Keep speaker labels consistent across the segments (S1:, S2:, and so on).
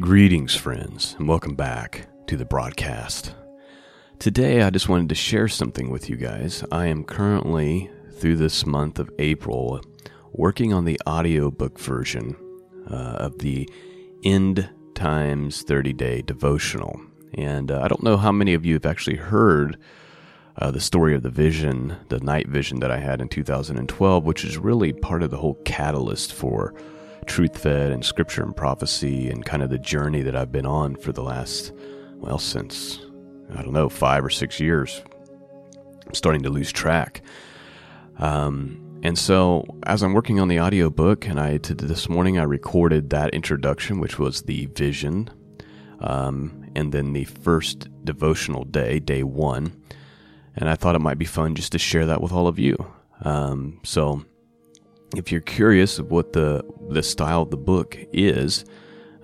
S1: Greetings, friends, and welcome back to the broadcast. Today, I just wanted to share something with you guys. I am currently, through this month of April, working on the audiobook version uh, of the End Times 30 Day Devotional. And uh, I don't know how many of you have actually heard uh, the story of the vision, the night vision that I had in 2012, which is really part of the whole catalyst for truth fed and scripture and prophecy and kind of the journey that I've been on for the last, well, since, I don't know, five or six years. I'm starting to lose track. Um, and so, as I'm working on the audiobook, and I this morning I recorded that introduction, which was the vision, um, and then the first devotional day, day one. And I thought it might be fun just to share that with all of you. Um, so, if you're curious of what the the style of the book is,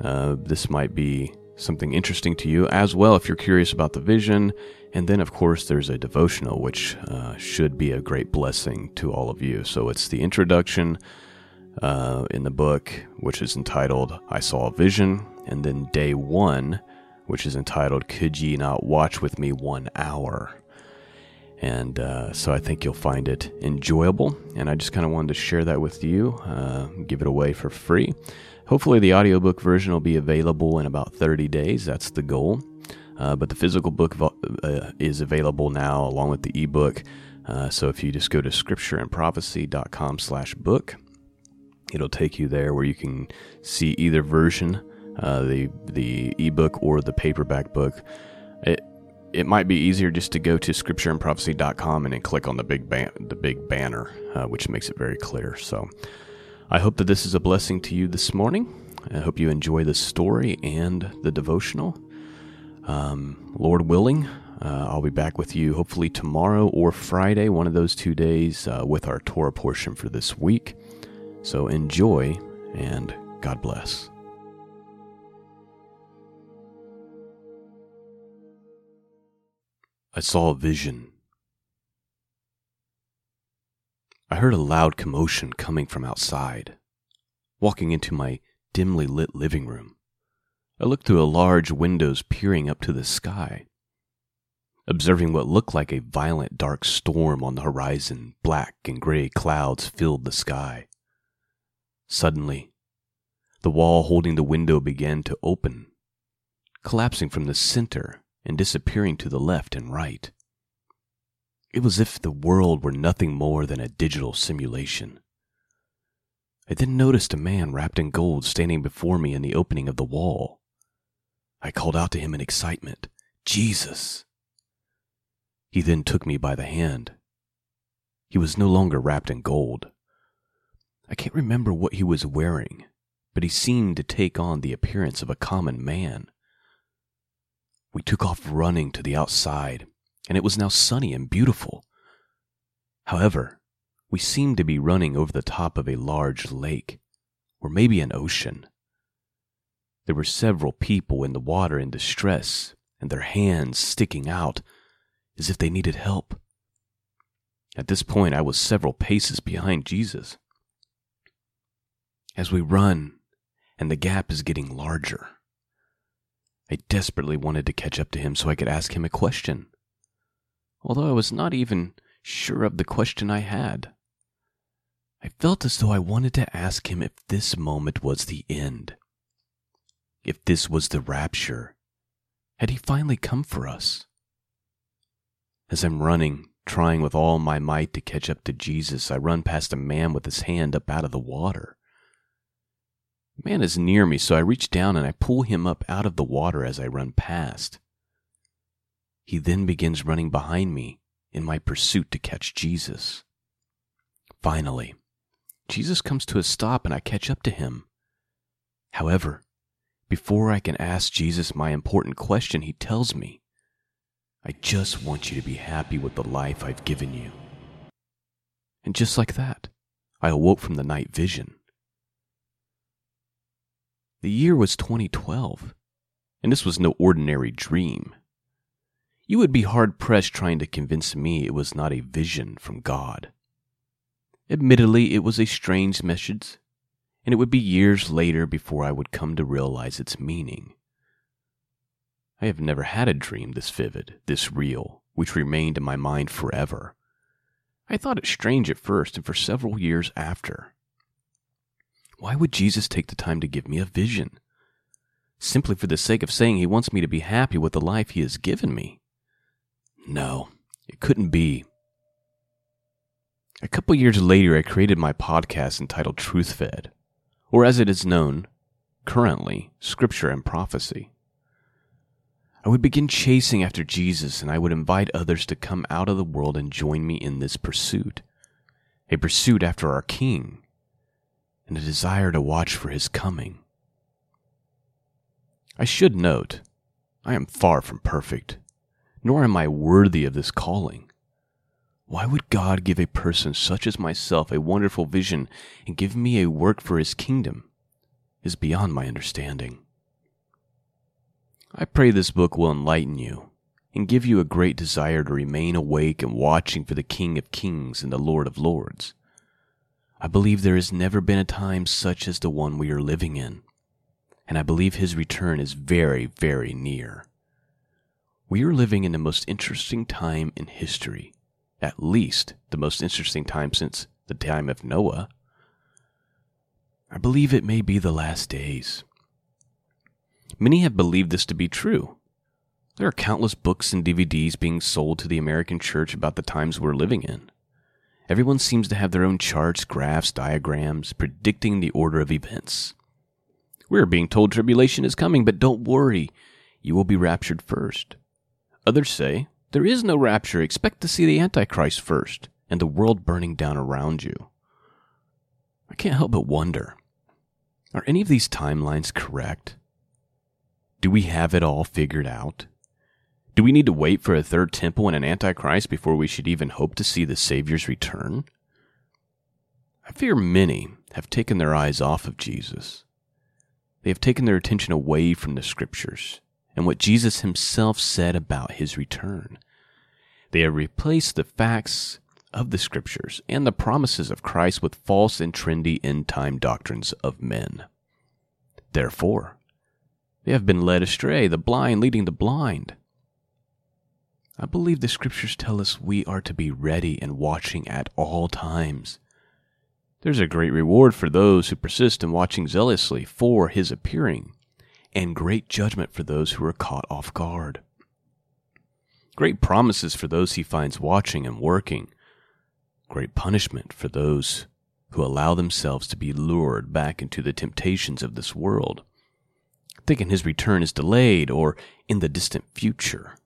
S1: uh, this might be something interesting to you as well. If you're curious about the vision, and then of course there's a devotional which uh, should be a great blessing to all of you. So it's the introduction uh, in the book, which is entitled "I Saw a Vision," and then day one, which is entitled "Could Ye Not Watch with Me One Hour." And uh, so I think you'll find it enjoyable. And I just kind of wanted to share that with you, uh, give it away for free. Hopefully, the audiobook version will be available in about 30 days. That's the goal. Uh, but the physical book uh, is available now along with the ebook. Uh, so if you just go to scriptureandprophecy.com slash book, it'll take you there where you can see either version, uh, the, the ebook or the paperback book. It, might be easier just to go to scriptureandprophecy.com and then click on the big ban- the big banner, uh, which makes it very clear. So, I hope that this is a blessing to you this morning. I hope you enjoy the story and the devotional. Um, Lord willing, uh, I'll be back with you hopefully tomorrow or Friday, one of those two days, uh, with our Torah portion for this week. So enjoy and God bless. I saw a vision. I heard a loud commotion coming from outside. Walking into my dimly lit living room, I looked through a large windows peering up to the sky. Observing what looked like a violent dark storm on the horizon, black and gray clouds filled the sky. Suddenly, the wall holding the window began to open, collapsing from the center and disappearing to the left and right. It was as if the world were nothing more than a digital simulation. I then noticed a man wrapped in gold standing before me in the opening of the wall. I called out to him in excitement, Jesus! He then took me by the hand. He was no longer wrapped in gold. I can't remember what he was wearing, but he seemed to take on the appearance of a common man. We took off running to the outside, and it was now sunny and beautiful. However, we seemed to be running over the top of a large lake, or maybe an ocean. There were several people in the water in distress, and their hands sticking out as if they needed help. At this point, I was several paces behind Jesus. As we run, and the gap is getting larger, I desperately wanted to catch up to him so I could ask him a question, although I was not even sure of the question I had. I felt as though I wanted to ask him if this moment was the end. If this was the rapture. Had he finally come for us? As I'm running, trying with all my might to catch up to Jesus, I run past a man with his hand up out of the water. Man is near me, so I reach down and I pull him up out of the water as I run past. He then begins running behind me in my pursuit to catch Jesus. Finally, Jesus comes to a stop and I catch up to him. However, before I can ask Jesus my important question, he tells me, I just want you to be happy with the life I've given you. And just like that, I awoke from the night vision. The year was 2012, and this was no ordinary dream. You would be hard pressed trying to convince me it was not a vision from God. Admittedly, it was a strange message, and it would be years later before I would come to realize its meaning. I have never had a dream this vivid, this real, which remained in my mind forever. I thought it strange at first and for several years after. Why would Jesus take the time to give me a vision? Simply for the sake of saying he wants me to be happy with the life he has given me? No, it couldn't be. A couple years later, I created my podcast entitled Truth Fed, or as it is known currently, Scripture and Prophecy. I would begin chasing after Jesus and I would invite others to come out of the world and join me in this pursuit. A pursuit after our King and a desire to watch for his coming. I should note, I am far from perfect, nor am I worthy of this calling. Why would God give a person such as myself a wonderful vision and give me a work for his kingdom is beyond my understanding. I pray this book will enlighten you and give you a great desire to remain awake and watching for the King of Kings and the Lord of Lords. I believe there has never been a time such as the one we are living in, and I believe his return is very, very near. We are living in the most interesting time in history, at least the most interesting time since the time of Noah. I believe it may be the last days. Many have believed this to be true. There are countless books and DVDs being sold to the American church about the times we're living in. Everyone seems to have their own charts, graphs, diagrams, predicting the order of events. We're being told tribulation is coming, but don't worry, you will be raptured first. Others say, there is no rapture, expect to see the Antichrist first, and the world burning down around you. I can't help but wonder are any of these timelines correct? Do we have it all figured out? Do we need to wait for a third temple and an antichrist before we should even hope to see the Savior's return? I fear many have taken their eyes off of Jesus. They have taken their attention away from the scriptures and what Jesus himself said about his return. They have replaced the facts of the scriptures and the promises of Christ with false and trendy end time doctrines of men. Therefore, they have been led astray, the blind leading the blind. I believe the scriptures tell us we are to be ready and watching at all times. There's a great reward for those who persist in watching zealously for his appearing, and great judgment for those who are caught off guard. Great promises for those he finds watching and working, great punishment for those who allow themselves to be lured back into the temptations of this world thinking his return is delayed or in the distant future.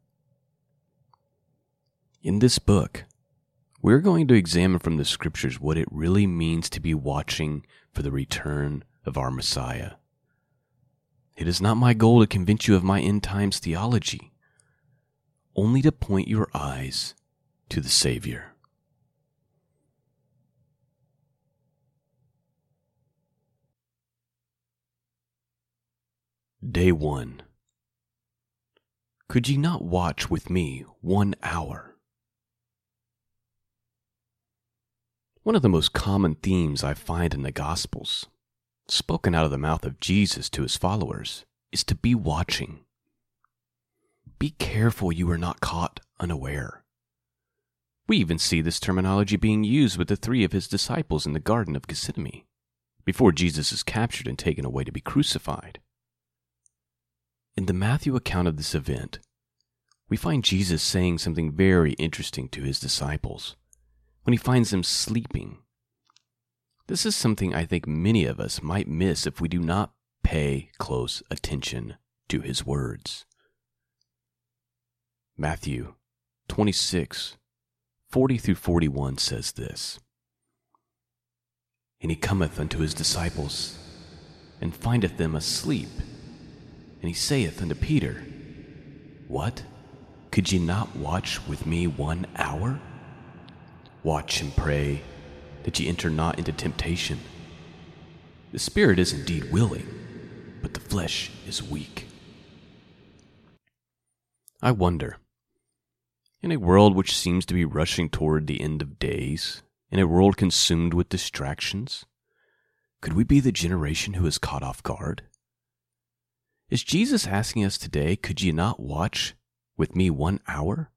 S1: In this book, we're going to examine from the scriptures what it really means to be watching for the return of our Messiah. It is not my goal to convince you of my end times theology, only to point your eyes to the Savior. Day 1 Could ye not watch with me one hour? One of the most common themes I find in the Gospels, spoken out of the mouth of Jesus to his followers, is to be watching. Be careful you are not caught unaware. We even see this terminology being used with the three of his disciples in the Garden of Gethsemane, before Jesus is captured and taken away to be crucified. In the Matthew account of this event, we find Jesus saying something very interesting to his disciples when he finds them sleeping. This is something I think many of us might miss if we do not pay close attention to his words. Matthew 26, 40 through 41 says this And he cometh unto his disciples, and findeth them asleep and he saith unto Peter, What? Could ye not watch with me one hour? Watch and pray that ye enter not into temptation. The spirit is indeed willing, but the flesh is weak. I wonder, in a world which seems to be rushing toward the end of days, in a world consumed with distractions, Could we be the generation who is caught off guard? Is Jesus asking us today, could ye not watch with me one hour?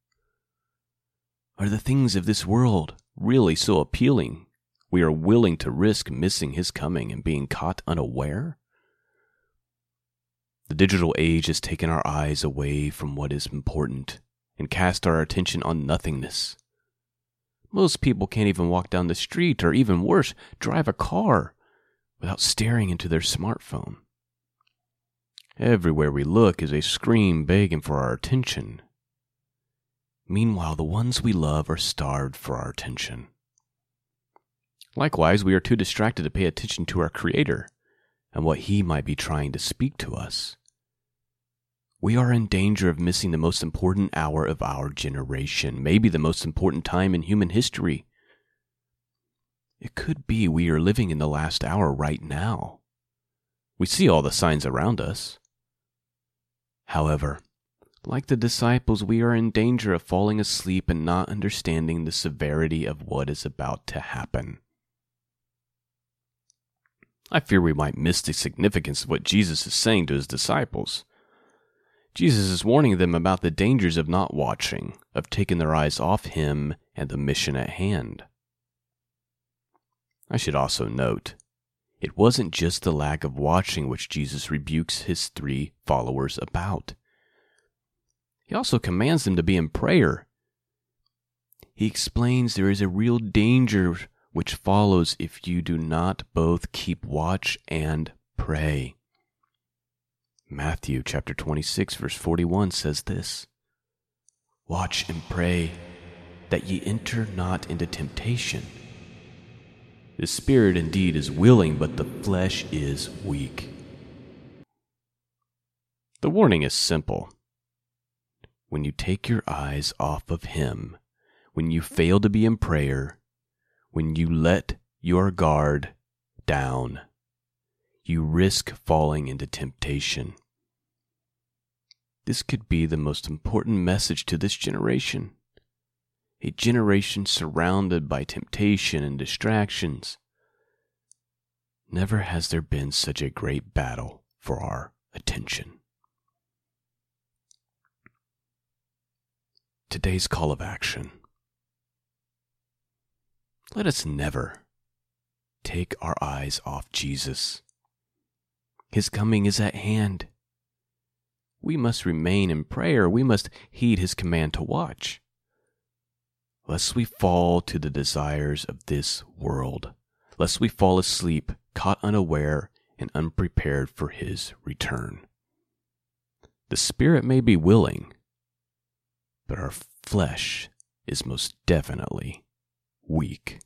S1: Are the things of this world really so appealing we are willing to risk missing his coming and being caught unaware? The digital age has taken our eyes away from what is important and cast our attention on nothingness. Most people can't even walk down the street or even worse, drive a car without staring into their smartphone. Everywhere we look is a screen begging for our attention. Meanwhile, the ones we love are starved for our attention. Likewise, we are too distracted to pay attention to our Creator and what He might be trying to speak to us. We are in danger of missing the most important hour of our generation, maybe the most important time in human history. It could be we are living in the last hour right now. We see all the signs around us. However, like the disciples, we are in danger of falling asleep and not understanding the severity of what is about to happen. I fear we might miss the significance of what Jesus is saying to his disciples. Jesus is warning them about the dangers of not watching, of taking their eyes off him and the mission at hand. I should also note, it wasn't just the lack of watching which Jesus rebukes his three followers about. He also commands them to be in prayer. He explains there is a real danger which follows if you do not both keep watch and pray. Matthew chapter 26 verse 41 says this Watch and pray that ye enter not into temptation. The spirit indeed is willing, but the flesh is weak. The warning is simple. When you take your eyes off of Him, when you fail to be in prayer, when you let your guard down, you risk falling into temptation. This could be the most important message to this generation. A generation surrounded by temptation and distractions. Never has there been such a great battle for our attention. Today's call of action. Let us never take our eyes off Jesus. His coming is at hand. We must remain in prayer. We must heed his command to watch, lest we fall to the desires of this world, lest we fall asleep, caught unaware and unprepared for his return. The spirit may be willing, but our flesh is most definitely weak.